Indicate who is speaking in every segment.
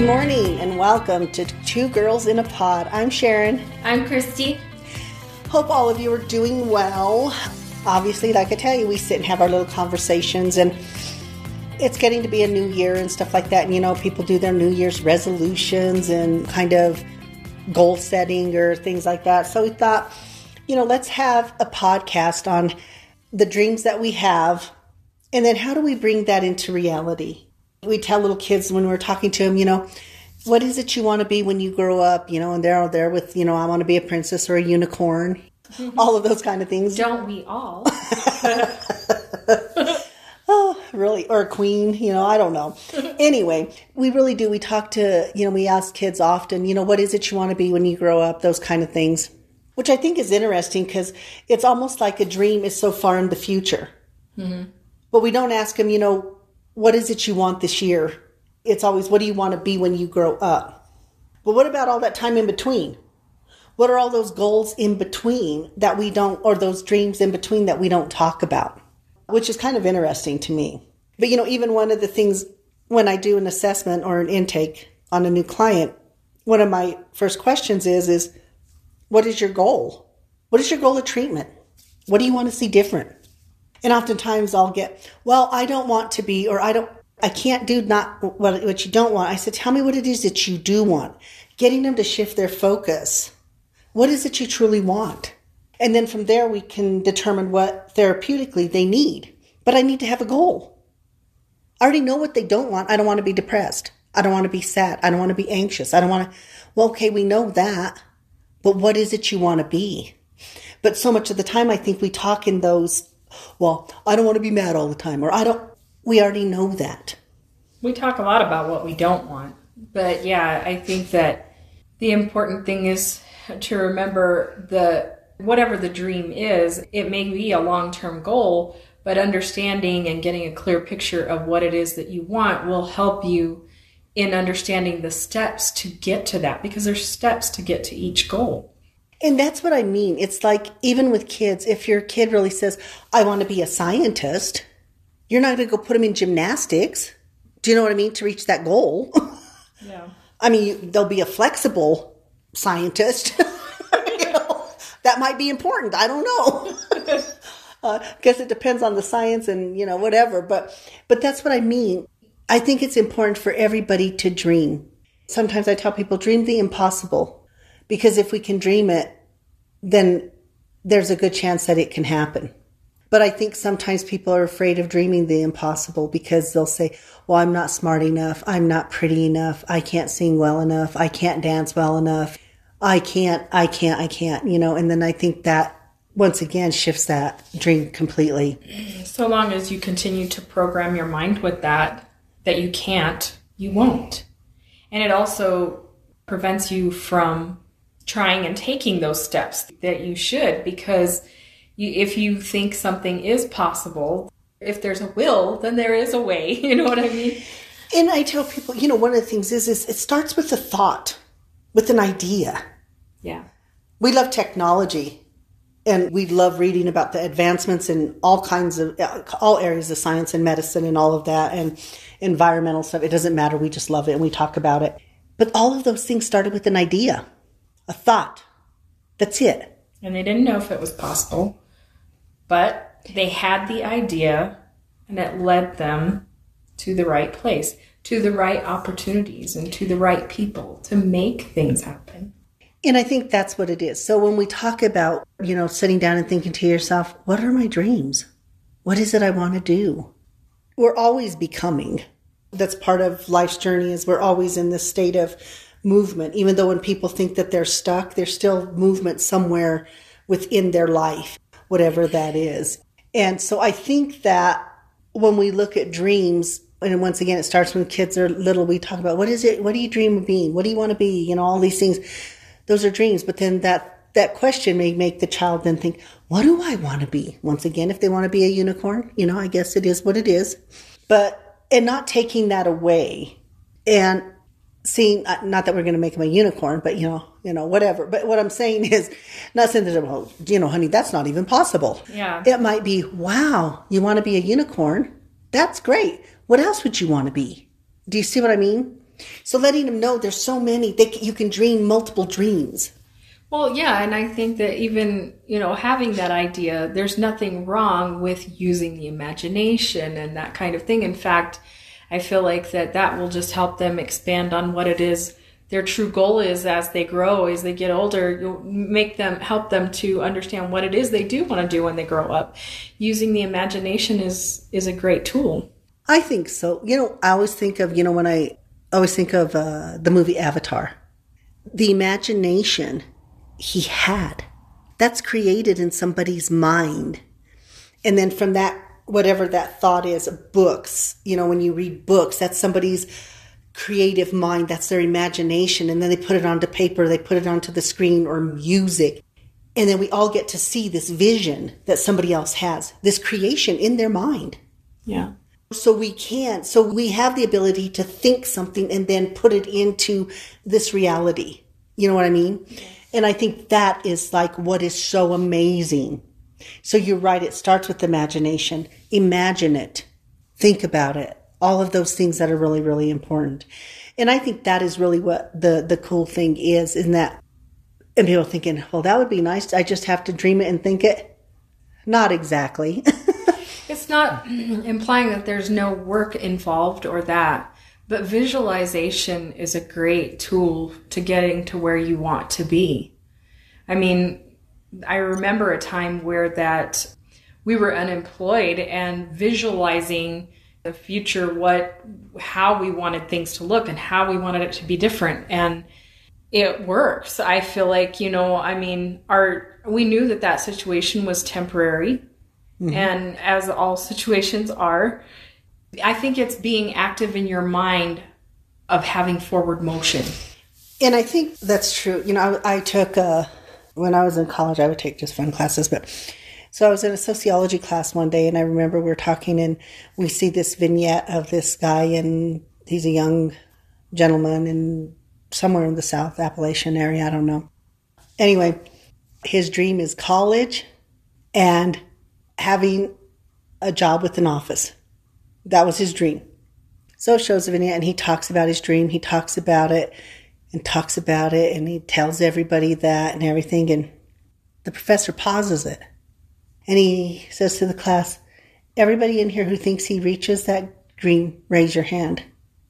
Speaker 1: Good morning and welcome to Two Girls in a Pod. I'm Sharon.
Speaker 2: I'm Christy.
Speaker 1: Hope all of you are doing well. Obviously, like I tell you, we sit and have our little conversations, and it's getting to be a new year and stuff like that. And you know, people do their New Year's resolutions and kind of goal setting or things like that. So we thought, you know, let's have a podcast on the dreams that we have and then how do we bring that into reality? We tell little kids when we're talking to them, you know, what is it you want to be when you grow up? You know, and they're all there with, you know, I want to be a princess or a unicorn, all of those kind of things.
Speaker 2: Don't we all?
Speaker 1: oh, really? Or a queen, you know, I don't know. anyway, we really do. We talk to, you know, we ask kids often, you know, what is it you want to be when you grow up? Those kind of things, which I think is interesting because it's almost like a dream is so far in the future. Mm-hmm. But we don't ask them, you know, what is it you want this year? It's always, what do you want to be when you grow up? But what about all that time in between? What are all those goals in between that we don't, or those dreams in between that we don't talk about? Which is kind of interesting to me. But you know, even one of the things when I do an assessment or an intake on a new client, one of my first questions is, is what is your goal? What is your goal of treatment? What do you want to see different? And oftentimes I'll get, well, I don't want to be, or I don't, I can't do not what, what you don't want. I said, tell me what it is that you do want. Getting them to shift their focus. What is it you truly want? And then from there, we can determine what therapeutically they need. But I need to have a goal. I already know what they don't want. I don't want to be depressed. I don't want to be sad. I don't want to be anxious. I don't want to, well, okay, we know that. But what is it you want to be? But so much of the time, I think we talk in those well, I don't want to be mad all the time, or I don't. We already know that.
Speaker 2: We talk a lot about what we don't want. But yeah, I think that the important thing is to remember the whatever the dream is, it may be a long-term goal, but understanding and getting a clear picture of what it is that you want will help you in understanding the steps to get to that because there's steps to get to each goal.
Speaker 1: And that's what I mean. It's like even with kids, if your kid really says, I want to be a scientist, you're not going to go put them in gymnastics. Do you know what I mean? To reach that goal. Yeah. I mean, they'll be a flexible scientist. you know, that might be important. I don't know. Because uh, it depends on the science and, you know, whatever. But, but that's what I mean. I think it's important for everybody to dream. Sometimes I tell people, dream the impossible because if we can dream it, then there's a good chance that it can happen. But I think sometimes people are afraid of dreaming the impossible because they'll say, well, I'm not smart enough. I'm not pretty enough. I can't sing well enough. I can't dance well enough. I can't, I can't, I can't, you know, and then I think that once again shifts that dream completely.
Speaker 2: So long as you continue to program your mind with that, that you can't, you won't. And it also prevents you from trying and taking those steps that you should because you, if you think something is possible, if there's a will, then there is a way. You know what I mean?
Speaker 1: And I tell people, you know, one of the things is, is it starts with a thought, with an idea.
Speaker 2: Yeah.
Speaker 1: We love technology and we love reading about the advancements in all kinds of uh, all areas of science and medicine and all of that and environmental stuff. It doesn't matter. We just love it and we talk about it. But all of those things started with an idea a thought. That's it.
Speaker 2: And they didn't know if it was possible, but they had the idea and it led them to the right place, to the right opportunities, and to the right people to make things happen.
Speaker 1: And I think that's what it is. So when we talk about, you know, sitting down and thinking to yourself, what are my dreams? What is it I want to do? We're always becoming. That's part of life's journey is we're always in this state of movement, even though when people think that they're stuck, there's still movement somewhere within their life, whatever that is. And so I think that when we look at dreams, and once again, it starts when kids are little, we talk about what is it? What do you dream of being? What do you want to be? You know, all these things. Those are dreams. But then that, that question may make the child then think, what do I want to be? Once again, if they want to be a unicorn, you know, I guess it is what it is. But, and not taking that away. And seeing uh, not that we're going to make him a unicorn but you know you know whatever. But what i'm saying is not saying that well you know honey that's not even possible.
Speaker 2: Yeah.
Speaker 1: It might be wow you want to be a unicorn? That's great. What else would you want to be? Do you see what i mean? So letting them know there's so many, they, you can dream multiple dreams.
Speaker 2: Well, yeah, and I think that even, you know, having that idea, there's nothing wrong with using the imagination and that kind of thing. In fact, I feel like that that will just help them expand on what it is their true goal is as they grow, as they get older, make them help them to understand what it is they do want to do when they grow up. Using the imagination is is a great tool.
Speaker 1: I think so. You know, I always think of, you know, when I always think of uh, the movie Avatar, the imagination he had. That's created in somebody's mind. And then from that, whatever that thought is, books, you know, when you read books, that's somebody's creative mind, that's their imagination. And then they put it onto paper, they put it onto the screen or music. And then we all get to see this vision that somebody else has, this creation in their mind.
Speaker 2: Yeah.
Speaker 1: So we can, so we have the ability to think something and then put it into this reality. You know what I mean? And I think that is like what is so amazing. So you're right. It starts with imagination. Imagine it. Think about it. All of those things that are really, really important. And I think that is really what the, the cool thing is, in that, and people thinking, well, that would be nice. I just have to dream it and think it. Not exactly.
Speaker 2: it's not implying that there's no work involved or that. But visualization is a great tool to getting to where you want to be. I mean, I remember a time where that we were unemployed and visualizing the future, what, how we wanted things to look and how we wanted it to be different. And it works. I feel like, you know, I mean, our, we knew that that situation was temporary. Mm-hmm. And as all situations are, I think it's being active in your mind of having forward motion.
Speaker 1: And I think that's true. You know, I, I took, uh, when I was in college, I would take just fun classes, but so I was in a sociology class one day and I remember we are talking and we see this vignette of this guy and he's a young gentleman in somewhere in the South Appalachian area. I don't know. Anyway, his dream is college and having a job with an office. That was his dream. So it shows a vignette and he talks about his dream. He talks about it and talks about it and he tells everybody that and everything. And the professor pauses it and he says to the class, Everybody in here who thinks he reaches that dream, raise your hand.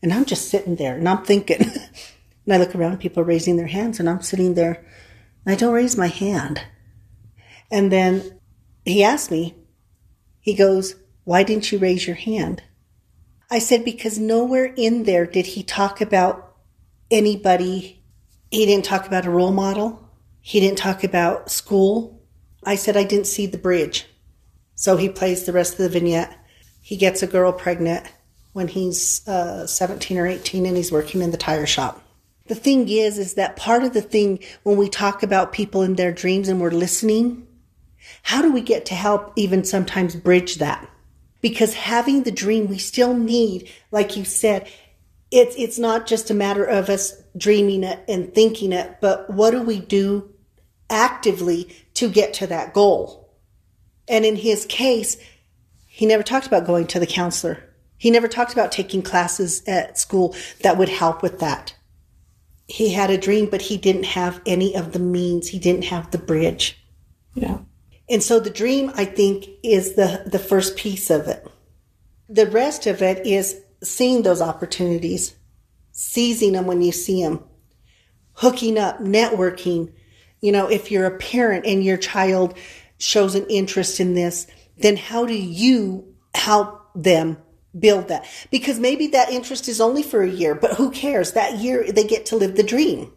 Speaker 1: And I'm just sitting there and I'm thinking, and I look around, people are raising their hands, and I'm sitting there and I don't raise my hand. And then he asked me, he goes, why didn't you raise your hand? I said, because nowhere in there did he talk about anybody. He didn't talk about a role model. He didn't talk about school. I said, I didn't see the bridge. So he plays the rest of the vignette. He gets a girl pregnant when he's uh, 17 or 18 and he's working in the tire shop. The thing is, is that part of the thing when we talk about people in their dreams and we're listening, how do we get to help even sometimes bridge that? because having the dream, we still need, like you said, it's, it's not just a matter of us dreaming it and thinking it, but what do we do actively to get to that goal? And in his case, he never talked about going to the counselor. He never talked about taking classes at school that would help with that. He had a dream, but he didn't have any of the means. He didn't have the bridge.
Speaker 2: Yeah.
Speaker 1: And so the dream, I think, is the, the first piece of it. The rest of it is seeing those opportunities, seizing them when you see them, hooking up, networking. You know, if you're a parent and your child shows an interest in this, then how do you help them build that? Because maybe that interest is only for a year, but who cares? That year they get to live the dream.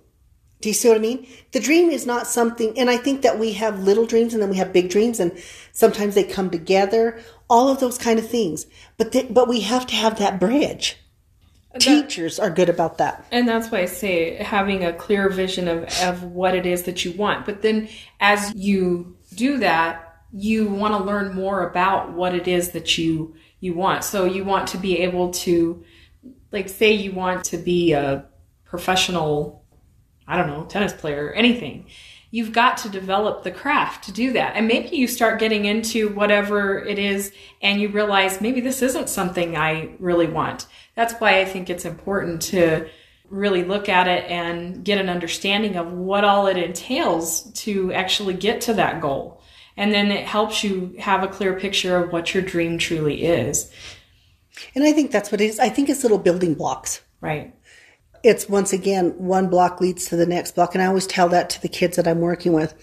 Speaker 1: Do you see what I mean? The dream is not something, and I think that we have little dreams and then we have big dreams, and sometimes they come together. All of those kind of things, but th- but we have to have that bridge. That, Teachers are good about that,
Speaker 2: and that's why I say having a clear vision of of what it is that you want. But then, as you do that, you want to learn more about what it is that you you want. So you want to be able to, like, say you want to be a professional I don't know, tennis player, anything. You've got to develop the craft to do that. And maybe you start getting into whatever it is and you realize maybe this isn't something I really want. That's why I think it's important to really look at it and get an understanding of what all it entails to actually get to that goal. And then it helps you have a clear picture of what your dream truly is.
Speaker 1: And I think that's what it is. I think it's little building blocks.
Speaker 2: Right.
Speaker 1: It's once again, one block leads to the next block. And I always tell that to the kids that I'm working with.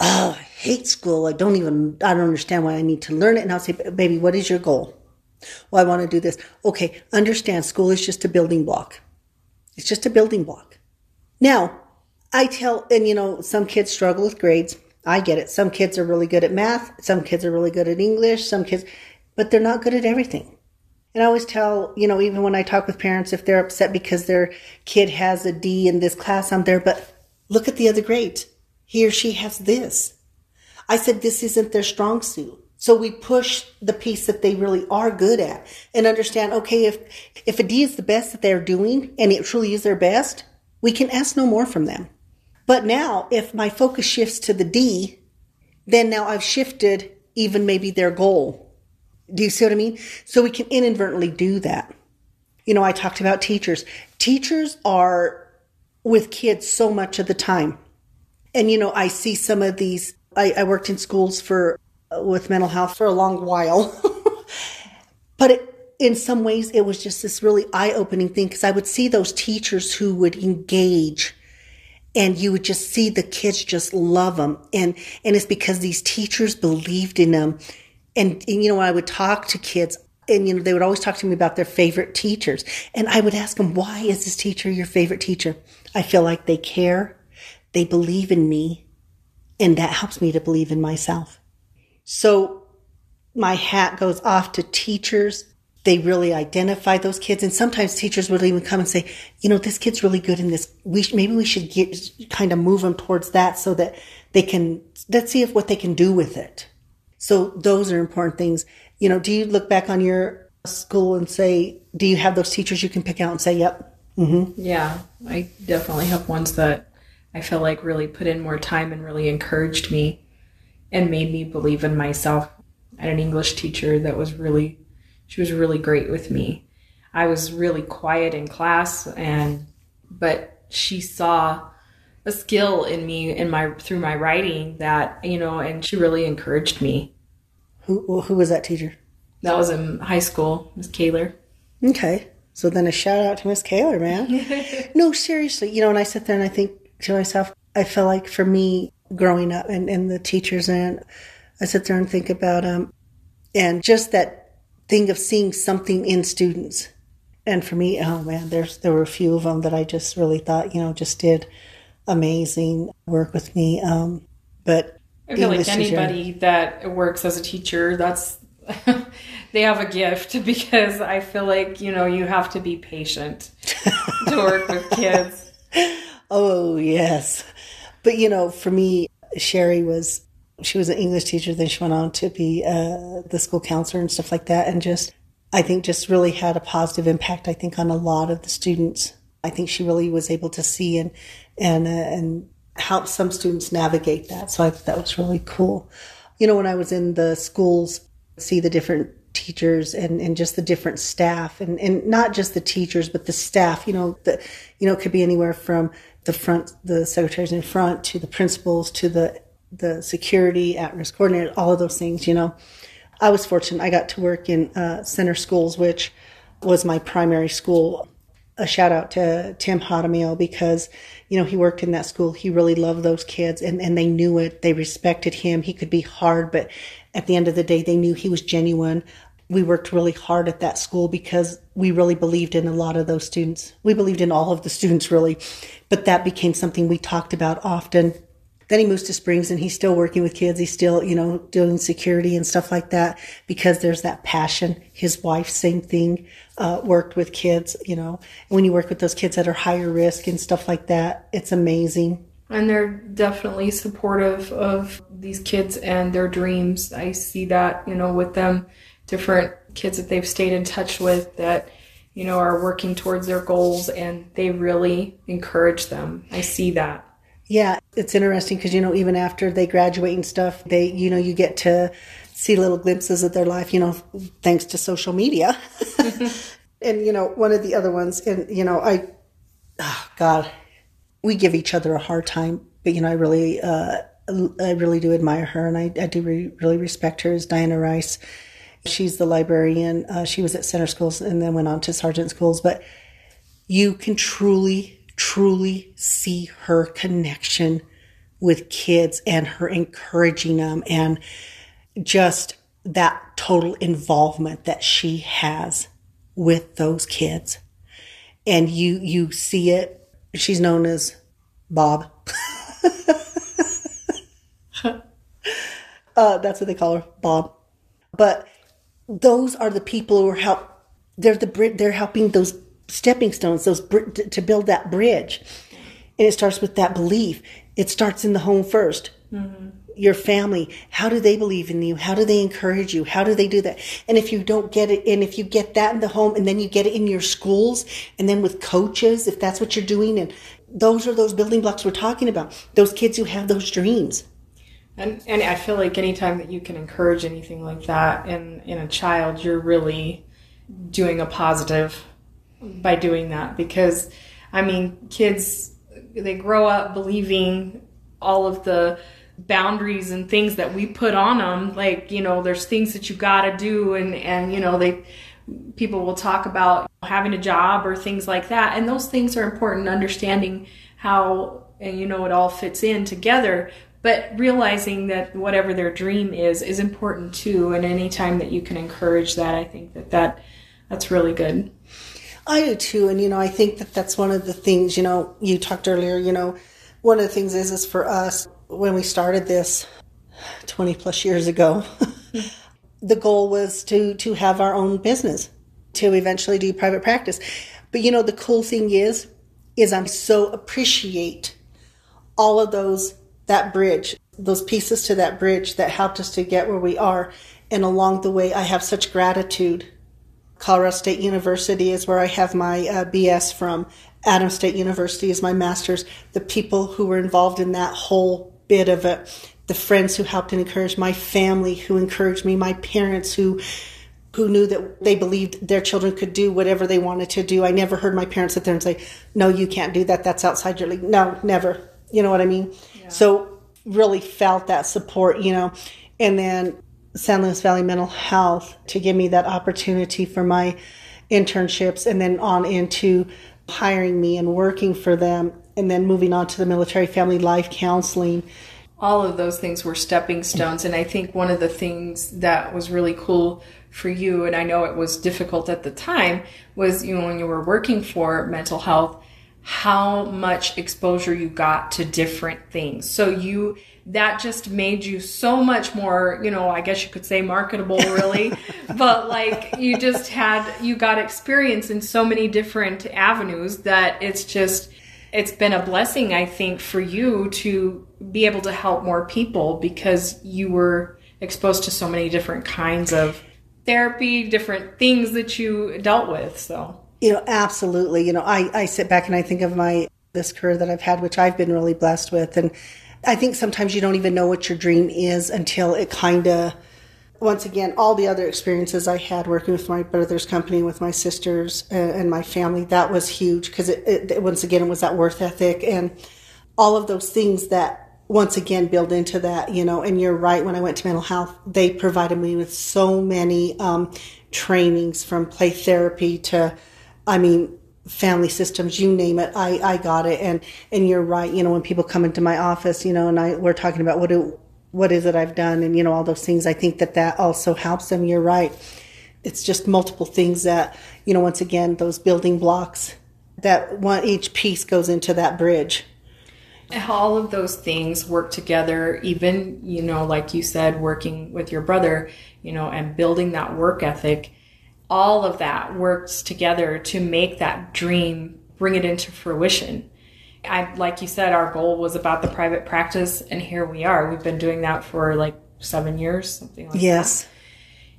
Speaker 1: Oh, I hate school. I don't even, I don't understand why I need to learn it. And I'll say, baby, what is your goal? Well, I want to do this. Okay, understand school is just a building block. It's just a building block. Now, I tell, and you know, some kids struggle with grades. I get it. Some kids are really good at math. Some kids are really good at English. Some kids, but they're not good at everything. And I always tell, you know, even when I talk with parents, if they're upset because their kid has a D in this class, I'm there, but look at the other grades. He or she has this. I said, this isn't their strong suit. So we push the piece that they really are good at and understand, okay, if, if a D is the best that they're doing and it truly is their best, we can ask no more from them. But now if my focus shifts to the D, then now I've shifted even maybe their goal. Do you see what I mean? So we can inadvertently do that. You know, I talked about teachers. Teachers are with kids so much of the time. And, you know, I see some of these, I, I worked in schools for uh, with mental health for a long while. but it, in some ways, it was just this really eye opening thing because I would see those teachers who would engage and you would just see the kids just love them. And, and it's because these teachers believed in them. And, and you know, I would talk to kids, and you know, they would always talk to me about their favorite teachers. And I would ask them, why is this teacher your favorite teacher? I feel like they care. They believe in me. And that helps me to believe in myself. So my hat goes off to teachers. They really identify those kids. And sometimes teachers would even come and say, you know, this kid's really good in this. We sh- maybe we should get, kind of move them towards that so that they can, let's see if what they can do with it. So those are important things. You know, do you look back on your school and say, do you have those teachers you can pick out and say, yep?
Speaker 2: Mm-hmm. Yeah, I definitely have ones that I feel like really put in more time and really encouraged me and made me believe in myself. I had an English teacher that was really, she was really great with me. I was really quiet in class and, but she saw a skill in me in my, through my writing that, you know, and she really encouraged me.
Speaker 1: Who, who was that teacher?
Speaker 2: That was in high school, Miss Kaler.
Speaker 1: Okay. So then a shout out to Miss Kaler, man. no, seriously, you know, and I sit there and I think to myself, I feel like for me, growing up and, and the teachers and I sit there and think about them um, and just that thing of seeing something in students. And for me, oh man, there's there were a few of them that I just really thought, you know, just did amazing work with me. Um, but
Speaker 2: I feel like anybody teacher, that works as a teacher, that's they have a gift because I feel like you know you have to be patient to work with kids.
Speaker 1: Oh yes, but you know, for me, Sherry was she was an English teacher. Then she went on to be uh, the school counselor and stuff like that. And just I think just really had a positive impact. I think on a lot of the students. I think she really was able to see and and uh, and help some students navigate that. So I thought that was really cool. You know, when I was in the schools, see the different teachers and, and just the different staff and, and not just the teachers, but the staff, you know, the, you know, it could be anywhere from the front, the secretaries in front to the principals to the, the security at risk coordinator, all of those things, you know. I was fortunate. I got to work in uh, center schools, which was my primary school. A shout out to Tim Hadamio because, you know, he worked in that school. He really loved those kids and, and they knew it. They respected him. He could be hard, but at the end of the day, they knew he was genuine we worked really hard at that school because we really believed in a lot of those students. We believed in all of the students really, but that became something we talked about often. Then he moves to Springs and he's still working with kids. He's still, you know, doing security and stuff like that because there's that passion. His wife, same thing, uh, worked with kids, you know, and when you work with those kids that are higher risk and stuff like that, it's amazing.
Speaker 2: And they're definitely supportive of these kids and their dreams. I see that, you know, with them different kids that they've stayed in touch with that you know are working towards their goals and they really encourage them i see that
Speaker 1: yeah it's interesting because you know even after they graduate and stuff they you know you get to see little glimpses of their life you know thanks to social media and you know one of the other ones and you know i oh God, we give each other a hard time, but you know, I really, uh, I really do admire her, and I, I do re- really respect her. Is Diana Rice? She's the librarian. Uh, she was at center schools and then went on to Sargent schools, but you can truly, truly see her connection with kids and her encouraging them and just that total involvement that she has with those kids. And you, you see it. She's known as Bob. uh, that's what they call her, Bob. But those are the people who are help. They're the they're helping those stepping stones, those to build that bridge. And it starts with that belief. It starts in the home 1st mm-hmm. Your family. How do they believe in you? How do they encourage you? How do they do that? And if you don't get it, and if you get that in the home, and then you get it in your schools, and then with coaches, if that's what you're doing, and those are those building blocks we're talking about. Those kids who have those dreams.
Speaker 2: And and I feel like anytime that you can encourage anything like that in in a child, you're really doing a positive by doing that because I mean, kids they grow up believing all of the boundaries and things that we put on them like you know there's things that you got to do and and you know they people will talk about having a job or things like that. And those things are important understanding how and you know it all fits in together. But realizing that whatever their dream is is important too. And anytime that you can encourage that i think that that that's really good
Speaker 1: I do too. And, you know, I think that that's one of the things, you know, you talked earlier, you know, one of the things is, is for us, when we started this 20 plus years ago, the goal was to, to have our own business, to eventually do private practice. But, you know, the cool thing is, is I'm so appreciate all of those, that bridge, those pieces to that bridge that helped us to get where we are. And along the way, I have such gratitude Colorado State University is where I have my uh, BS from. Adams State University is my master's. The people who were involved in that whole bit of it, the friends who helped and encouraged, my family who encouraged me, my parents who who knew that they believed their children could do whatever they wanted to do. I never heard my parents sit there and say, "No, you can't do that. That's outside your league." No, never. You know what I mean? Yeah. So really felt that support, you know. And then San Luis Valley Mental Health to give me that opportunity for my internships and then on into hiring me and working for them and then moving on to the military family life counseling.
Speaker 2: All of those things were stepping stones. And I think one of the things that was really cool for you, and I know it was difficult at the time, was you know, when you were working for mental health, how much exposure you got to different things. So you that just made you so much more, you know, I guess you could say marketable really, but like you just had you got experience in so many different avenues that it's just it's been a blessing I think for you to be able to help more people because you were exposed to so many different kinds of therapy, different things that you dealt with. So
Speaker 1: you know, absolutely. You know, I, I sit back and I think of my this career that I've had, which I've been really blessed with. And I think sometimes you don't even know what your dream is until it kind of, once again, all the other experiences I had working with my brother's company, with my sisters and, my family, that was huge because it, it, once again, it was that worth ethic and all of those things that once again build into that, you know, and you're right. When I went to mental health, they provided me with so many um, trainings from play therapy to, I mean, family systems, you name it, I, I got it. And, and you're right. You know, when people come into my office, you know, and I, we're talking about what do, what is it I've done and, you know, all those things. I think that that also helps them. You're right. It's just multiple things that, you know, once again, those building blocks that one, each piece goes into that bridge.
Speaker 2: All of those things work together, even, you know, like you said, working with your brother, you know, and building that work ethic all of that works together to make that dream bring it into fruition. I, like you said, our goal was about the private practice, and here we are. We've been doing that for like seven years, something like
Speaker 1: yes.
Speaker 2: that. Yes.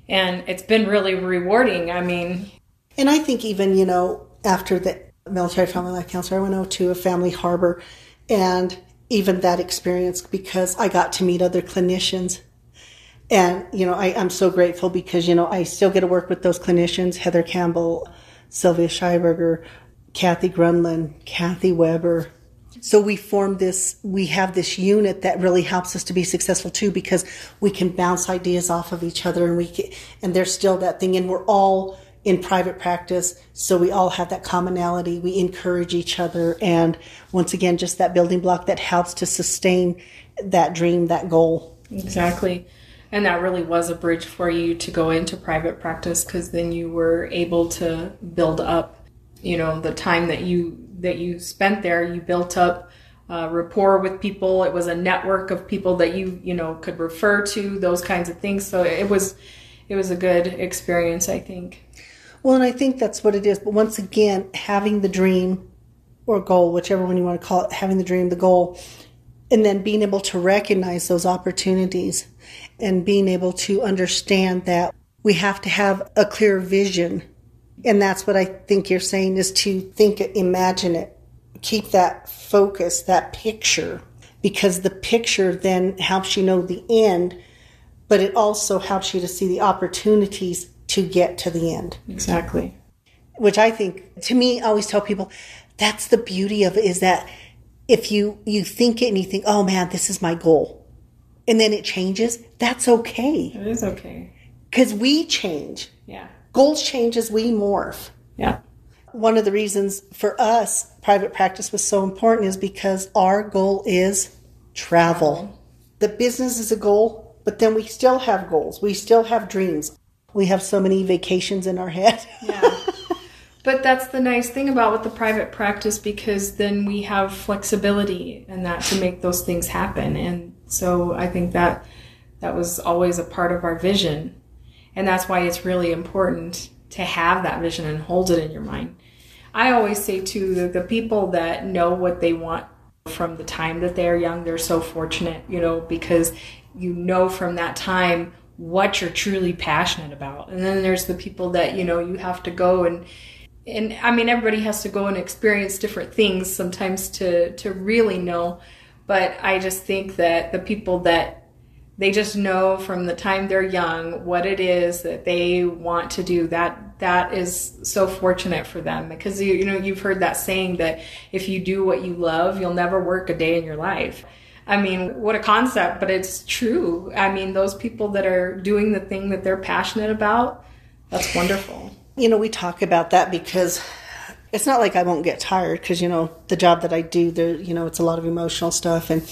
Speaker 2: And it's been really rewarding. I mean,
Speaker 1: and I think even, you know, after the military family life counselor, I went to a family harbor and even that experience because I got to meet other clinicians and, you know, I, am so grateful because, you know, I still get to work with those clinicians, Heather Campbell, Sylvia Scheiberger, Kathy Grunland, Kathy Weber. So we formed this, we have this unit that really helps us to be successful too because we can bounce ideas off of each other and we can, and there's still that thing and we're all in private practice. So we all have that commonality. We encourage each other. And once again, just that building block that helps to sustain that dream, that goal.
Speaker 2: Exactly. And that really was a bridge for you to go into private practice because then you were able to build up, you know, the time that you that you spent there. You built up uh, rapport with people. It was a network of people that you you know could refer to. Those kinds of things. So it was it was a good experience, I think.
Speaker 1: Well, and I think that's what it is. But once again, having the dream or goal, whichever one you want to call it, having the dream, the goal, and then being able to recognize those opportunities and being able to understand that we have to have a clear vision. And that's what I think you're saying is to think it, imagine it, keep that focus, that picture, because the picture then helps you know the end, but it also helps you to see the opportunities to get to the end.
Speaker 2: Exactly.
Speaker 1: Which I think, to me, I always tell people that's the beauty of it is that if you, you think it and you think, oh man, this is my goal, and then it changes, that's okay.
Speaker 2: It is okay.
Speaker 1: Because we change.
Speaker 2: Yeah.
Speaker 1: Goals change as we morph.
Speaker 2: Yeah.
Speaker 1: One of the reasons for us private practice was so important is because our goal is travel. The business is a goal, but then we still have goals. We still have dreams we have so many vacations in our head.
Speaker 2: yeah. But that's the nice thing about with the private practice because then we have flexibility and that to make those things happen. And so I think that that was always a part of our vision. And that's why it's really important to have that vision and hold it in your mind. I always say too that the people that know what they want from the time that they're young, they're so fortunate, you know, because you know from that time what you're truly passionate about. And then there's the people that, you know, you have to go and and I mean everybody has to go and experience different things sometimes to to really know. But I just think that the people that they just know from the time they're young what it is that they want to do that that is so fortunate for them because you, you know you've heard that saying that if you do what you love you'll never work a day in your life I mean, what a concept, but it's true. I mean, those people that are doing the thing that they're passionate about, that's wonderful.
Speaker 1: You know, we talk about that because it's not like I won't get tired because, you know, the job that I do, there, you know, it's a lot of emotional stuff. And,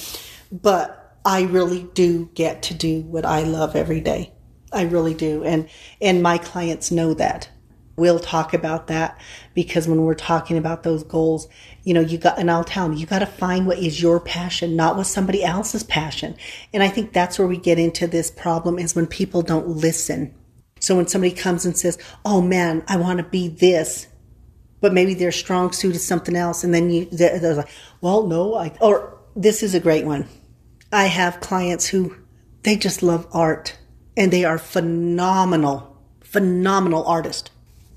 Speaker 1: but I really do get to do what I love every day. I really do. And, and my clients know that. We'll talk about that because when we're talking about those goals, you know, you got, and I'll tell them, you got to find what is your passion, not what somebody else's passion. And I think that's where we get into this problem is when people don't listen. So when somebody comes and says, Oh man, I want to be this, but maybe their strong suit is something else. And then you, they're, they're like, well, no, I, or this is a great one. I have clients who they just love art and they are phenomenal, phenomenal artists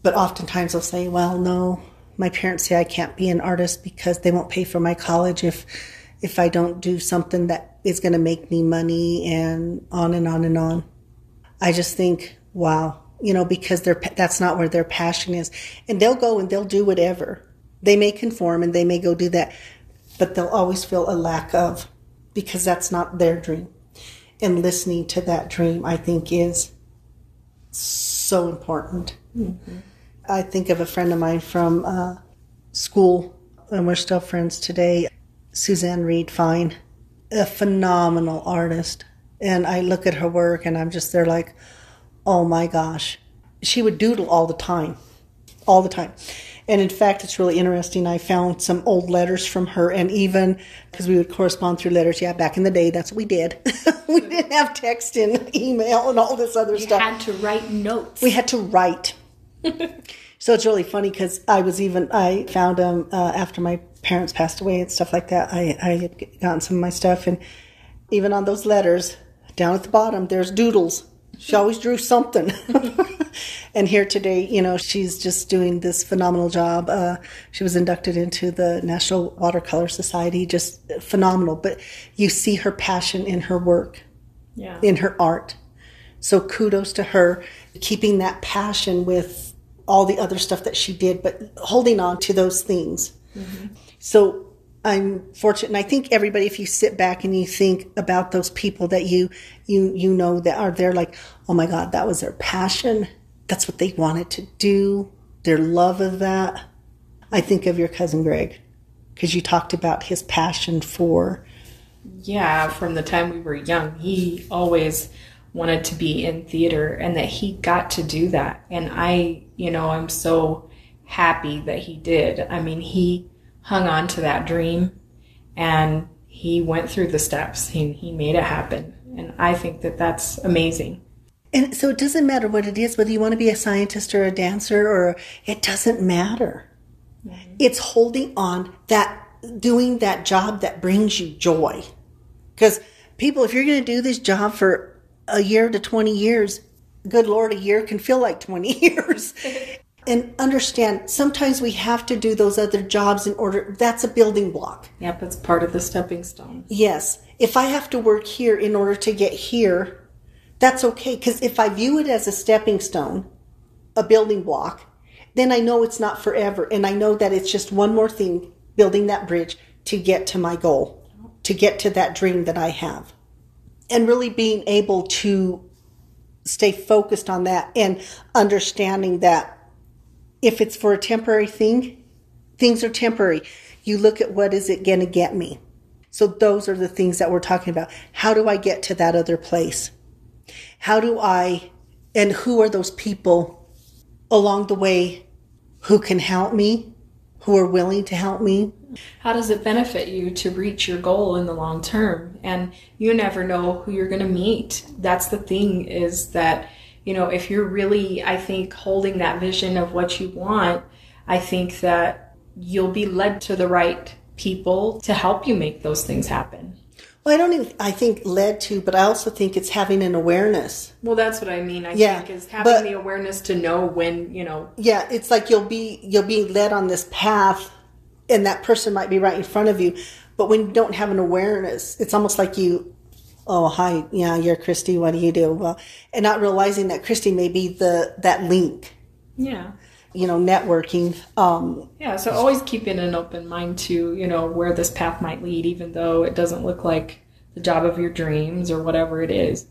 Speaker 1: but oftentimes they'll say, well, no, my parents say I can't be an artist because they won't pay for my college if if I don't do something that is going to make me money and on and on and on. I just think, wow, you know, because they're that's not where their passion is. And they'll go and they'll do whatever. They may conform and they may go do that, but they'll always feel a lack of because that's not their dream. And listening to that dream, I think, is so important. Mm-hmm. I think of a friend of mine from uh, school, and we're still friends today, Suzanne Reed Fine, a phenomenal artist. And I look at her work and I'm just there like, oh my gosh. She would doodle all the time, all the time. And in fact, it's really interesting. I found some old letters from her, and even because we would correspond through letters. Yeah, back in the day, that's what we did. we didn't have text and email and all this other
Speaker 2: you
Speaker 1: stuff.
Speaker 2: We had to write notes.
Speaker 1: We had to write. so it's really funny because I was even I found them uh, after my parents passed away and stuff like that. I I had gotten some of my stuff and even on those letters down at the bottom there's doodles. She always drew something. and here today, you know, she's just doing this phenomenal job. Uh, she was inducted into the National Watercolor Society, just phenomenal. But you see her passion in her work,
Speaker 2: yeah.
Speaker 1: in her art. So kudos to her keeping that passion with all the other stuff that she did, but holding on to those things. So I'm fortunate, and I think everybody, if you sit back and you think about those people that you you you know that are there, like, oh my God, that was their passion. That's what they wanted to do. Their love of that. I think of your cousin Greg because you talked about his passion for.
Speaker 2: Yeah, from the time we were young, he always wanted to be in theater and that he got to do that. And I, you know, I'm so happy that he did. I mean, he hung on to that dream and he went through the steps. He, he made it happen. And I think that that's amazing.
Speaker 1: And so it doesn't matter what it is, whether you want to be a scientist or a dancer or it doesn't matter. Mm-hmm. It's holding on that, doing that job that brings you joy. Because people, if you're going to do this job for a year to 20 years, good Lord, a year can feel like 20 years. and understand sometimes we have to do those other jobs in order, that's a building block.
Speaker 2: Yep, it's part of the stepping stone.
Speaker 1: Yes. If I have to work here in order to get here, that's okay. Because if I view it as a stepping stone, a building block, then I know it's not forever. And I know that it's just one more thing building that bridge to get to my goal, to get to that dream that I have. And really being able to stay focused on that and understanding that if it's for a temporary thing, things are temporary. You look at what is it going to get me. So those are the things that we're talking about. How do I get to that other place? How do I, and who are those people along the way who can help me, who are willing to help me?
Speaker 2: How does it benefit you to reach your goal in the long term? And you never know who you're going to meet. That's the thing is that, you know, if you're really, I think, holding that vision of what you want, I think that you'll be led to the right people to help you make those things happen.
Speaker 1: Well, I don't even, I think led to, but I also think it's having an awareness.
Speaker 2: Well, that's what I mean. I
Speaker 1: Yeah,
Speaker 2: think is having
Speaker 1: but-
Speaker 2: the awareness to know when, you know,
Speaker 1: Yeah, it's like you'll be, you'll be led on this path and that person might be right in front of you. But when you don't have an awareness, it's almost like you, oh, hi, yeah, you're Christy. What do you do? Well, and not realizing that Christy may be the, that link,
Speaker 2: yeah.
Speaker 1: you know, networking. Um,
Speaker 2: Yeah, so always keeping an open mind to, you know, where this path might lead, even though it doesn't look like the job of your dreams or whatever it is.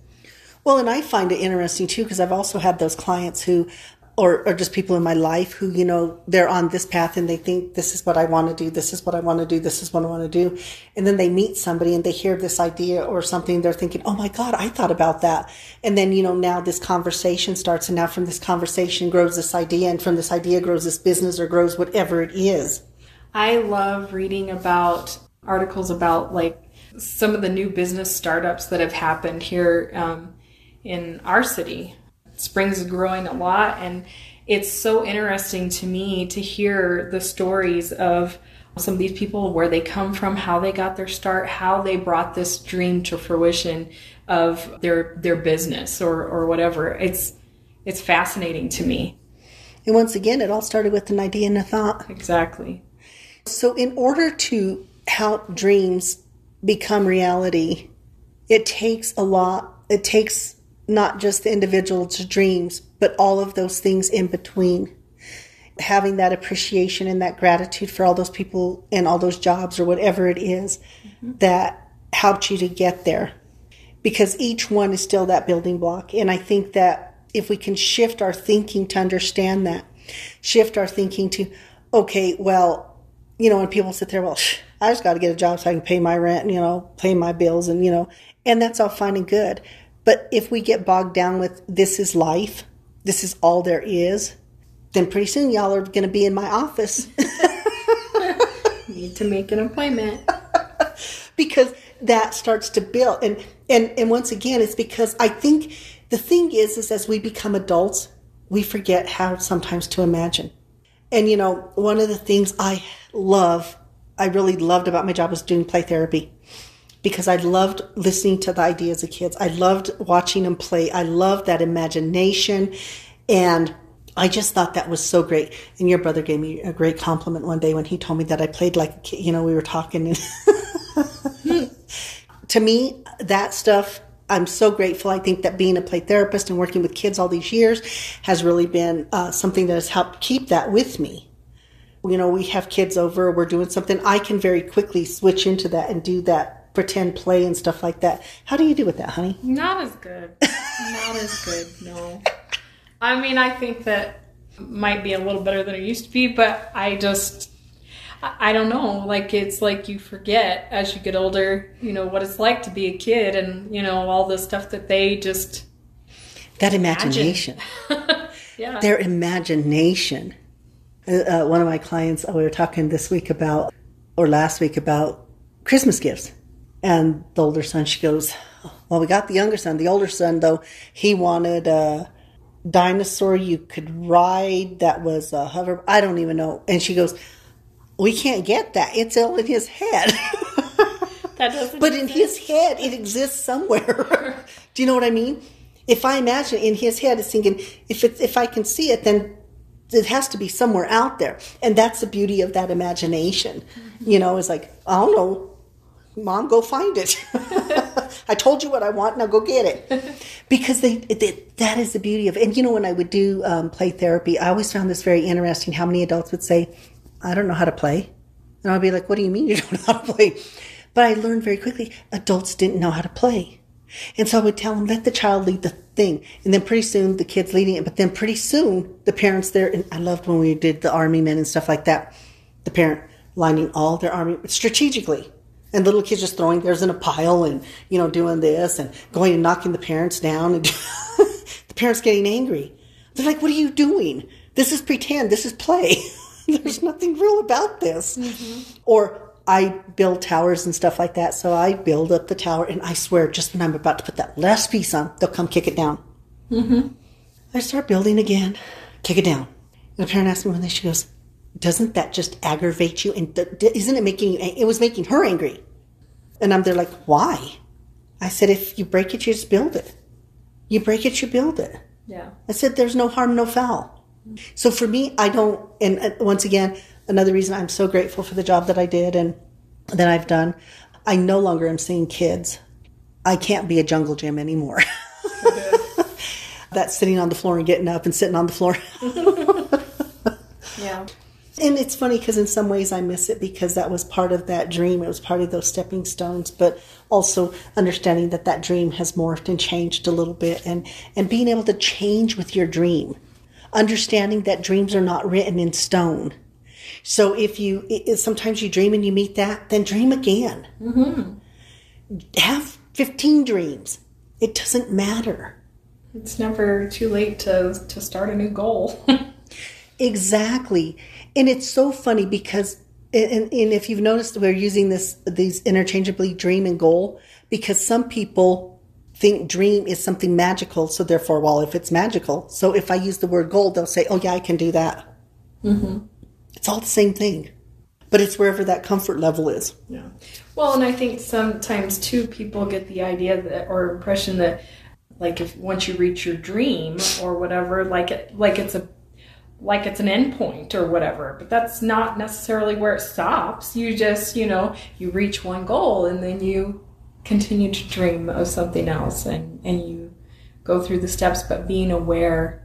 Speaker 1: Well, and I find it interesting too because I've also had those clients who, or, or just people in my life who, you know, they're on this path and they think this is what I want to do, this is what I want to do, this is what I want to do. And then they meet somebody and they hear this idea or something, they're thinking, oh my God, I thought about that. And then, you know, now this conversation starts and now from this conversation grows this idea and from this idea grows this business or grows whatever it is.
Speaker 2: I love reading about articles about like some of the new business startups that have happened here um, in our city. Springs is growing a lot, and it's so interesting to me to hear the stories of some of these people, where they come from, how they got their start, how they brought this dream to fruition of their their business or or whatever. It's it's fascinating to me.
Speaker 1: And once again, it all started with an idea and a thought.
Speaker 2: Exactly.
Speaker 1: So, in order to help dreams become reality, it takes a lot. It takes not just the individual's dreams, but all of those things in between. Having that appreciation and that gratitude for all those people and all those jobs or whatever it is mm-hmm. that helped you to get there. Because each one is still that building block. And I think that if we can shift our thinking to understand that, shift our thinking to, okay, well, you know, when people sit there, well, I just got to get a job so I can pay my rent, and, you know, pay my bills, and, you know, and that's all fine and good. But if we get bogged down with this is life, this is all there is, then pretty soon y'all are going to be in my office
Speaker 2: Need to make an appointment.
Speaker 1: because that starts to build. And, and, and once again, it's because I think the thing is, is as we become adults, we forget how sometimes to imagine. And you know, one of the things I love, I really loved about my job was doing play therapy because I loved listening to the ideas of kids. I loved watching them play. I loved that imagination. And I just thought that was so great. And your brother gave me a great compliment one day when he told me that I played like a kid. You know, we were talking. And to me, that stuff I'm so grateful. I think that being a play therapist and working with kids all these years has really been uh, something that has helped keep that with me. You know, we have kids over, we're doing something. I can very quickly switch into that and do that pretend play and stuff like that. How do you do with that, honey?
Speaker 2: Not as good. Not as good, no. I mean, I think that might be a little better than it used to be, but I just I don't know. Like it's like you forget as you get older, you know, what it's like to be a kid and, you know, all the stuff that they just
Speaker 1: that imagination.
Speaker 2: yeah.
Speaker 1: Their imagination. Uh, uh, one of my clients, uh, we were talking this week about, or last week about Christmas gifts. And the older son, she goes, Well, we got the younger son. The older son, though, he wanted a dinosaur you could ride that was a hover. I don't even know. And she goes, We can't get that. It's all in his head.
Speaker 2: that doesn't
Speaker 1: but in his head, it exists somewhere. Do you know what I mean? If I imagine in his head, it's thinking, if it's, if I can see it, then it has to be somewhere out there. And that's the beauty of that imagination. Mm-hmm. You know, it's like, I don't know, mom, go find it. I told you what I want. Now go get it. Because they, they that is the beauty of it. And you know, when I would do um, play therapy, I always found this very interesting how many adults would say, I don't know how to play. And I'd be like, what do you mean you don't know how to play? But I learned very quickly adults didn't know how to play. And so I would tell them, let the child lead the thing. And then pretty soon the kids leading it. But then pretty soon the parents there, and I loved when we did the army men and stuff like that, the parent lining all their army strategically and little kids just throwing theirs in a pile and you know doing this and going and knocking the parents down and the parents getting angry. They're like what are you doing? This is pretend. This is play. There's nothing real about this. Mm-hmm. or i build towers and stuff like that. So i build up the tower and i swear just when i'm about to put that last piece on they'll come kick it down. Mm-hmm. i start building again kick it down. And the parent asks me when they she goes doesn't that just aggravate you? And th- isn't it making you, it was making her angry. And I'm there like, why? I said, if you break it, you just build it. You break it, you build it.
Speaker 2: Yeah.
Speaker 1: I said, there's no harm, no foul. So for me, I don't, and uh, once again, another reason I'm so grateful for the job that I did and that I've done, I no longer am seeing kids. I can't be a jungle gym anymore. That's sitting on the floor and getting up and sitting on the floor.
Speaker 2: yeah.
Speaker 1: And it's funny because in some ways I miss it because that was part of that dream. It was part of those stepping stones, but also understanding that that dream has morphed and changed a little bit and, and being able to change with your dream. Understanding that dreams are not written in stone. So if you, it, sometimes you dream and you meet that, then dream again. Mm-hmm. Have 15 dreams. It doesn't matter.
Speaker 2: It's never too late to, to start a new goal.
Speaker 1: exactly and it's so funny because and, and if you've noticed we're using this these interchangeably dream and goal because some people think dream is something magical. So therefore well if it's magical so if i use the word goal they'll say oh yeah i can do that. Mm-hmm. it's all the same thing but it's wherever that comfort level is.
Speaker 2: Yeah. Well and i think sometimes too people get the idea that or impression that like if once you reach your dream or whatever like it like it's a like it's an endpoint or whatever but that's not necessarily where it stops. You just you know you reach one goal and then you continue to dream of something else and and you go through the steps but being aware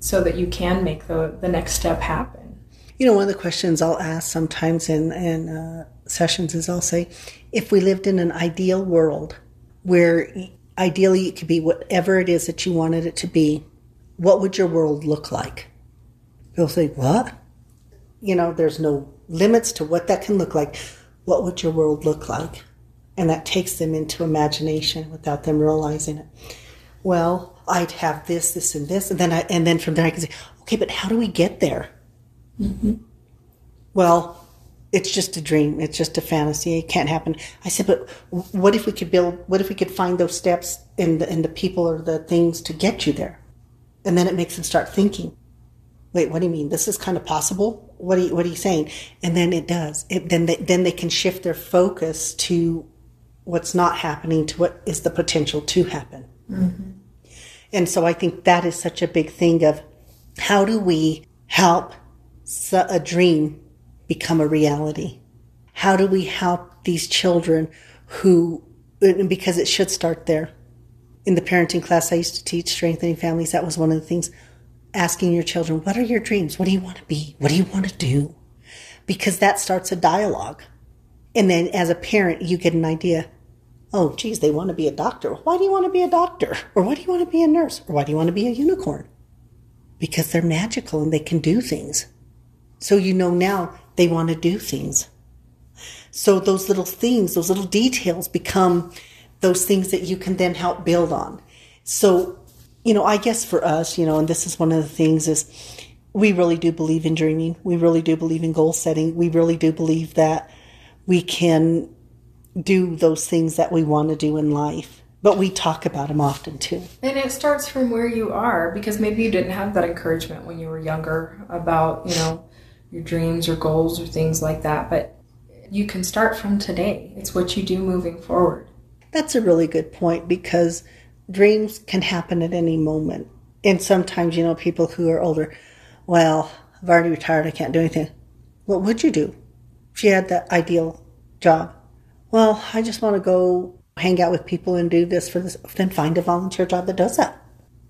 Speaker 2: so that you can make the the next step happen.
Speaker 1: You know one of the questions i'll ask sometimes in in uh, sessions is i'll say if we lived in an ideal world where ideally it could be whatever it is that you wanted it to be what would your world look like They'll say, What? You know, there's no limits to what that can look like. What would your world look like? And that takes them into imagination without them realizing it. Well, I'd have this, this, and this, and then I, and then from there I can say, okay, but how do we get there? Mm-hmm. Well, it's just a dream. It's just a fantasy. It can't happen. I said, but what if we could build? What if we could find those steps and the, in the people or the things to get you there? And then it makes them start thinking wait, what do you mean? This is kind of possible. What are you, what are you saying? And then it does. It, then they, then they can shift their focus to what's not happening to what is the potential to happen. Mm-hmm. And so I think that is such a big thing of how do we help a dream become a reality? How do we help these children who, because it should start there, in the parenting class I used to teach, strengthening families, that was one of the things. Asking your children, what are your dreams? What do you want to be? What do you want to do? Because that starts a dialogue. And then as a parent, you get an idea. Oh, geez, they want to be a doctor. Why do you want to be a doctor? Or why do you want to be a nurse? Or why do you want to be a unicorn? Because they're magical and they can do things. So you know now they want to do things. So those little things, those little details become those things that you can then help build on. So, you know, I guess for us, you know, and this is one of the things is we really do believe in dreaming. We really do believe in goal setting. We really do believe that we can do those things that we want to do in life. But we talk about them often too.
Speaker 2: And it starts from where you are because maybe you didn't have that encouragement when you were younger about, you know, your dreams or goals or things like that. But you can start from today. It's what you do moving forward.
Speaker 1: That's a really good point because dreams can happen at any moment. And sometimes, you know, people who are older, well, I've already retired, I can't do anything. What would you do if you had that ideal job? Well, I just want to go hang out with people and do this for this. Then find a volunteer job that does that.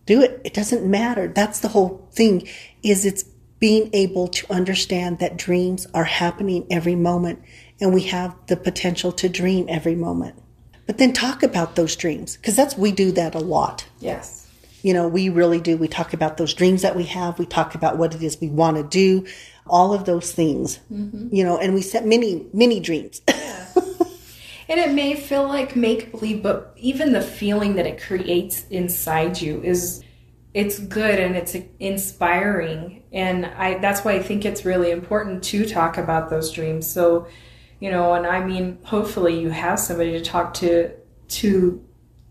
Speaker 1: Do it. It doesn't matter. That's the whole thing is it's being able to understand that dreams are happening every moment and we have the potential to dream every moment. But then talk about those dreams because that's we do that a lot.
Speaker 2: Yes.
Speaker 1: You know, we really do. We talk about those dreams that we have. We talk about what it is we want to do, all of those things. Mm-hmm. You know, and we set many, many dreams. Yeah.
Speaker 2: and it may feel like make believe, but even the feeling that it creates inside you is it's good and it's inspiring and i that's why i think it's really important to talk about those dreams so you know and i mean hopefully you have somebody to talk to to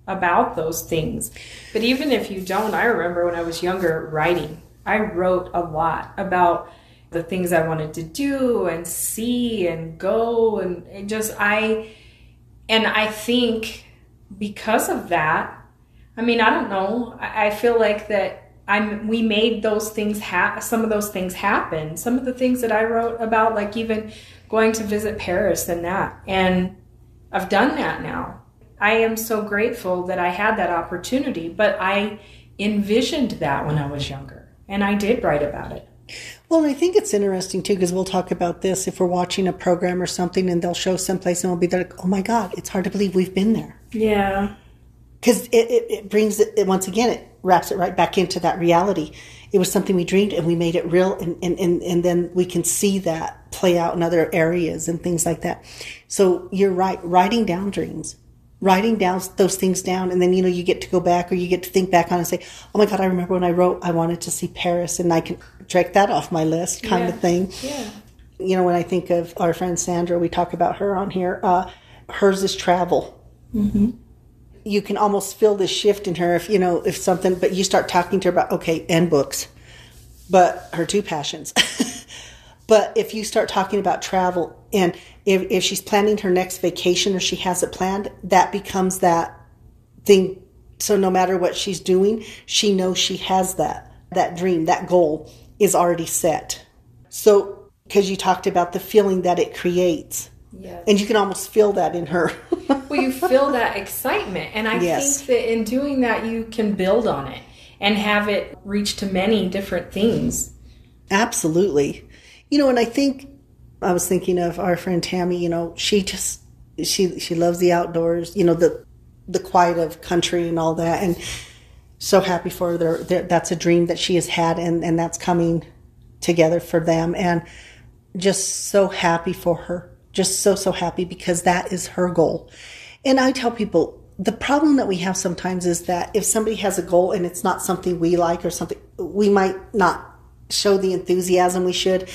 Speaker 2: about those things but even if you don't i remember when i was younger writing i wrote a lot about the things i wanted to do and see and go and just i and i think because of that I mean, I don't know. I, I feel like that I'm we made those things ha- some of those things happen. Some of the things that I wrote about like even going to visit Paris than that. And I've done that now. I am so grateful that I had that opportunity, but I envisioned that when I was younger and I did write about it.
Speaker 1: Well, I think it's interesting too because we'll talk about this if we're watching a program or something and they'll show someplace and we'll be like, oh my God, it's hard to believe we've been there.
Speaker 2: Yeah
Speaker 1: because it, it, it, brings it once again it wraps it right back into that reality it was something we dreamed and we made it real and, and, and, and then we can see that play out in other areas and things like that. So you're right writing down dreams writing down those things down and then you know you get to go back or you get to think back on and say oh my god i remember when i wrote i wanted to see paris and i can check that off my list kind
Speaker 2: yeah.
Speaker 1: of thing.
Speaker 2: Yeah.
Speaker 1: You know when i think of our friend sandra we talk about her on here uh, hers is travel.
Speaker 2: Mm-hmm
Speaker 1: you can almost feel the shift in her if you know if something but you start talking to her about okay and books but her two passions. But if you start talking about travel and if, if she's planning her next vacation or she has it planned that becomes that thing. So no matter what she's doing she knows she has that that dream that goal is already set. So because you talked about the feeling that it creates
Speaker 2: Yes.
Speaker 1: And you can almost feel that in her.
Speaker 2: well, you feel that excitement. And I yes. think that in doing that, you can build on it and have it reach to many different things.
Speaker 1: Absolutely. You know, and I think I was thinking of our friend Tammy, you know, she just, she, she loves the outdoors, you know, the, the quiet of country and all that. And so happy for her. that's a dream that she has had and, and that's coming together for them. And just so happy for her just so, so happy because that is her goal. And I tell people, the problem that we have sometimes is that if somebody has a goal and it's not something we like or something, we might not show the enthusiasm we should.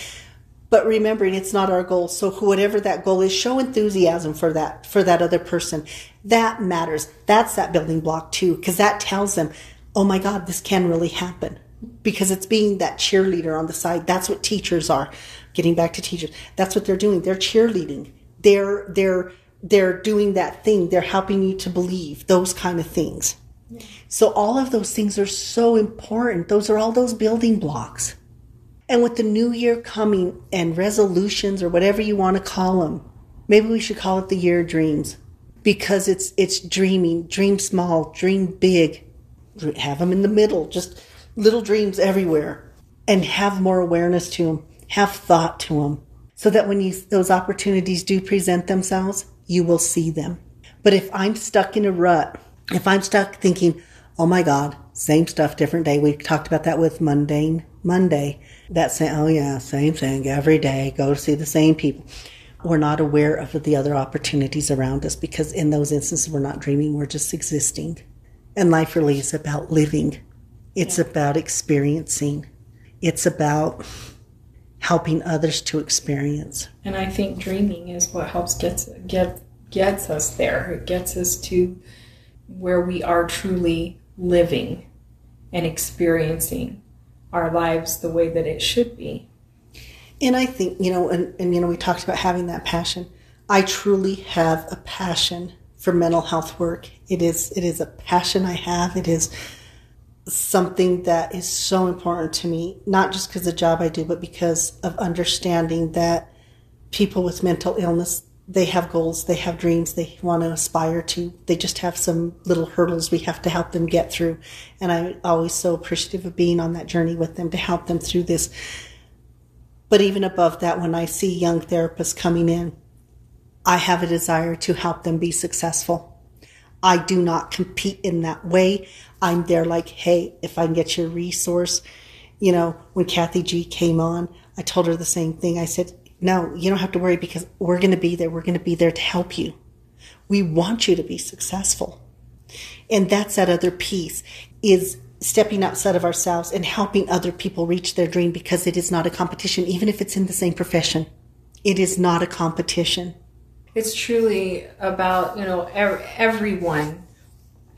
Speaker 1: But remembering it's not our goal. So whatever that goal is, show enthusiasm for that, for that other person. That matters. That's that building block too, because that tells them, oh my God, this can really happen. Because it's being that cheerleader on the side. That's what teachers are getting back to teachers. That's what they're doing. They're cheerleading. They're they're they're doing that thing. They're helping you to believe those kind of things. Yeah. so all of those things are so important. Those are all those building blocks. And with the new year coming and resolutions or whatever you want to call them maybe we should call it the year of dreams because it's it's dreaming dream small dream big. Have them in the middle just little dreams everywhere and have more awareness to them have thought to them so that when you, those opportunities do present themselves you will see them. But if i'm stuck in a rut if i'm stuck thinking oh my god same stuff different day. We talked about that with mundane monday. That saying oh yeah same thing every day go to see the same people. We're not aware of the other opportunities around us because in those instances we're not dreaming we're just existing. And life really is about living. It's yeah. about experiencing. It's about helping others to experience
Speaker 2: and i think dreaming is what helps gets get gets us there it gets us to where we are truly living and experiencing our lives the way that it should be
Speaker 1: and I think, you know, and, and, you know, we talked about having that passion. I truly have a passion for mental health work. It is, it is a passion I have. It is something that is so important to me, not just because the job I do, but because of understanding that people with mental illness, they have goals, they have dreams, they want to aspire to. They just have some little hurdles we have to help them get through. And I'm always so appreciative of being on that journey with them to help them through this but even above that, when I see young therapists coming in, I have a desire to help them be successful. I do not compete in that way. I'm there like, hey, if I can get your resource. You know, when Kathy G came on, I told her the same thing. I said, no, you don't have to worry because we're going to be there. We're going to be there to help you. We want you to be successful. And that's that other piece is stepping outside of ourselves and helping other people reach their dream because it is not a competition, even if it's in the same profession. It is not a competition.
Speaker 2: It's truly about, you know, everyone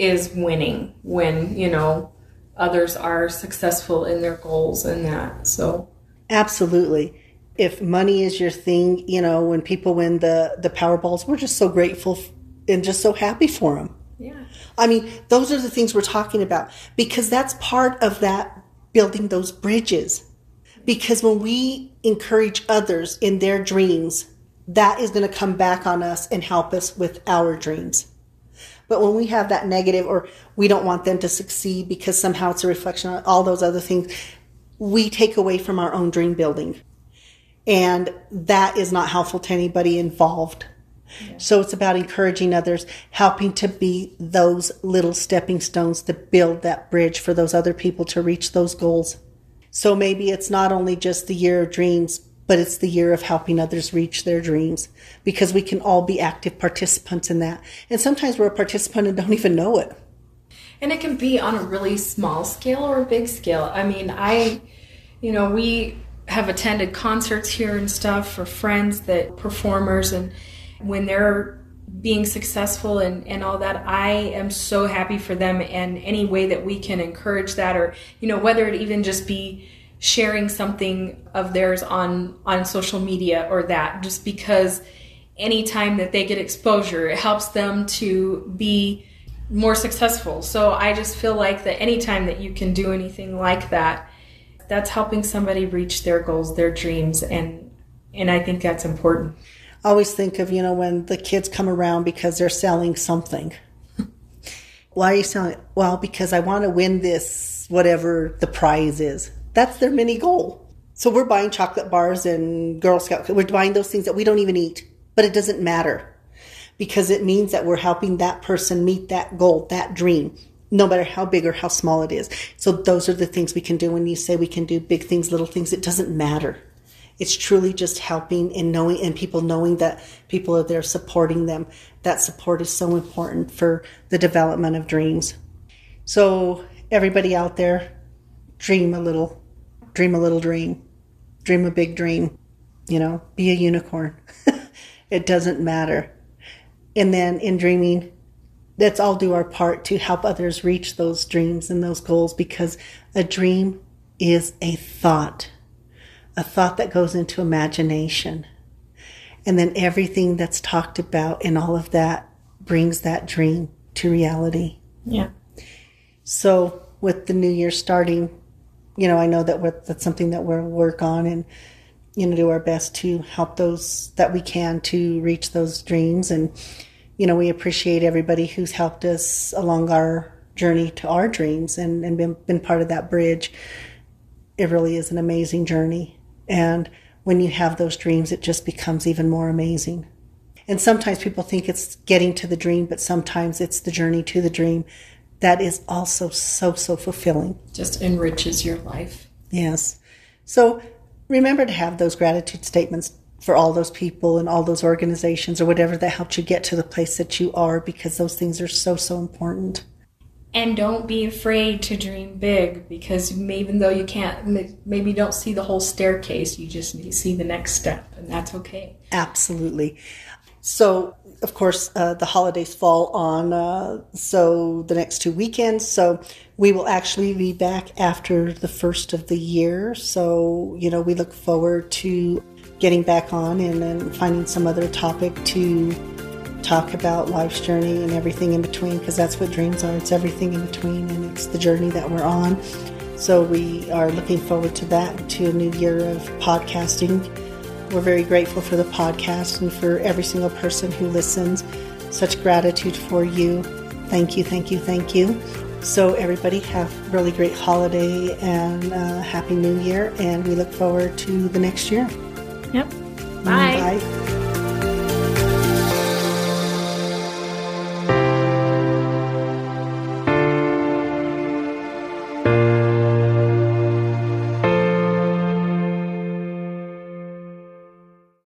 Speaker 2: is winning when, you know, others are successful in their goals and that. So,
Speaker 1: absolutely. If money is your thing, you know, when people win the the Powerballs, we're just so grateful and just so happy for them.
Speaker 2: Yeah.
Speaker 1: I mean, those are the things we're talking about because that's part of that building those bridges. Because when we encourage others in their dreams, that is going to come back on us and help us with our dreams. But when we have that negative or we don't want them to succeed because somehow it's a reflection on all those other things, we take away from our own dream building. And that is not helpful to anybody involved. So it's about encouraging others, helping to be those little stepping stones to build that bridge for those other people to reach those goals. So maybe it's not only just the year of dreams, but it's the year of helping others reach their dreams because we can all be active participants in that. And sometimes we're a participant and don't even know it.
Speaker 2: And it can be on a really small scale or a big scale. I mean, I, you know, we have attended concerts here and stuff for friends that performers and when they're being successful and, and all that i am so happy for them and any way that we can encourage that or you know whether it even just be sharing something of theirs on on social media or that just because anytime that they get exposure it helps them to be more successful so i just feel like that anytime that you can do anything like that that's helping somebody reach their goals their dreams and and i think that's important I
Speaker 1: always think of, you know, when the kids come around because they're selling something. Why are you selling it? Well, because I want to win this, whatever the prize is. That's their mini goal. So we're buying chocolate bars and Girl Scout. We're buying those things that we don't even eat, but it doesn't matter because it means that we're helping that person meet that goal, that dream, no matter how big or how small it is. So those are the things we can do. When you say we can do big things, little things, it doesn't matter. It's truly just helping and knowing and people knowing that people are there supporting them. That support is so important for the development of dreams. So everybody out there, dream a little, dream a little dream, dream a big dream, you know, be a unicorn. it doesn't matter. And then in dreaming, let's all do our part to help others reach those dreams and those goals because a dream is a thought a thought that goes into imagination. And then everything that's talked about and all of that brings that dream to reality.
Speaker 2: Yeah.
Speaker 1: So with the new year starting, you know, I know that that's something that we'll work on and, you know, do our best to help those that we can to reach those dreams. And, you know, we appreciate everybody who's helped us along our journey to our dreams and, and been, been part of that bridge. It really is an amazing journey. And when you have those dreams, it just becomes even more amazing. And sometimes people think it's getting to the dream, but sometimes it's the journey to the dream that is also so, so fulfilling.
Speaker 2: Just enriches your life.
Speaker 1: Yes. So remember to have those gratitude statements for all those people and all those organizations or whatever that helped you get to the place that you are because those things are so, so important.
Speaker 2: And don't be afraid to dream big because even though you can't, maybe you don't see the whole staircase, you just need to see the next step, and that's okay.
Speaker 1: Absolutely. So, of course, uh, the holidays fall on uh, so the next two weekends. So we will actually be back after the first of the year. So you know, we look forward to getting back on and then finding some other topic to talk about life's journey and everything in between because that's what dreams are. It's everything in between and it's the journey that we're on. So we are looking forward to that, to a new year of podcasting we're very grateful for the podcast and for every single person who listens. Such gratitude for you. Thank you, thank you, thank you. So, everybody, have a really great holiday and uh, happy new year. And we look forward to the next year.
Speaker 2: Yep. Bye. Bye.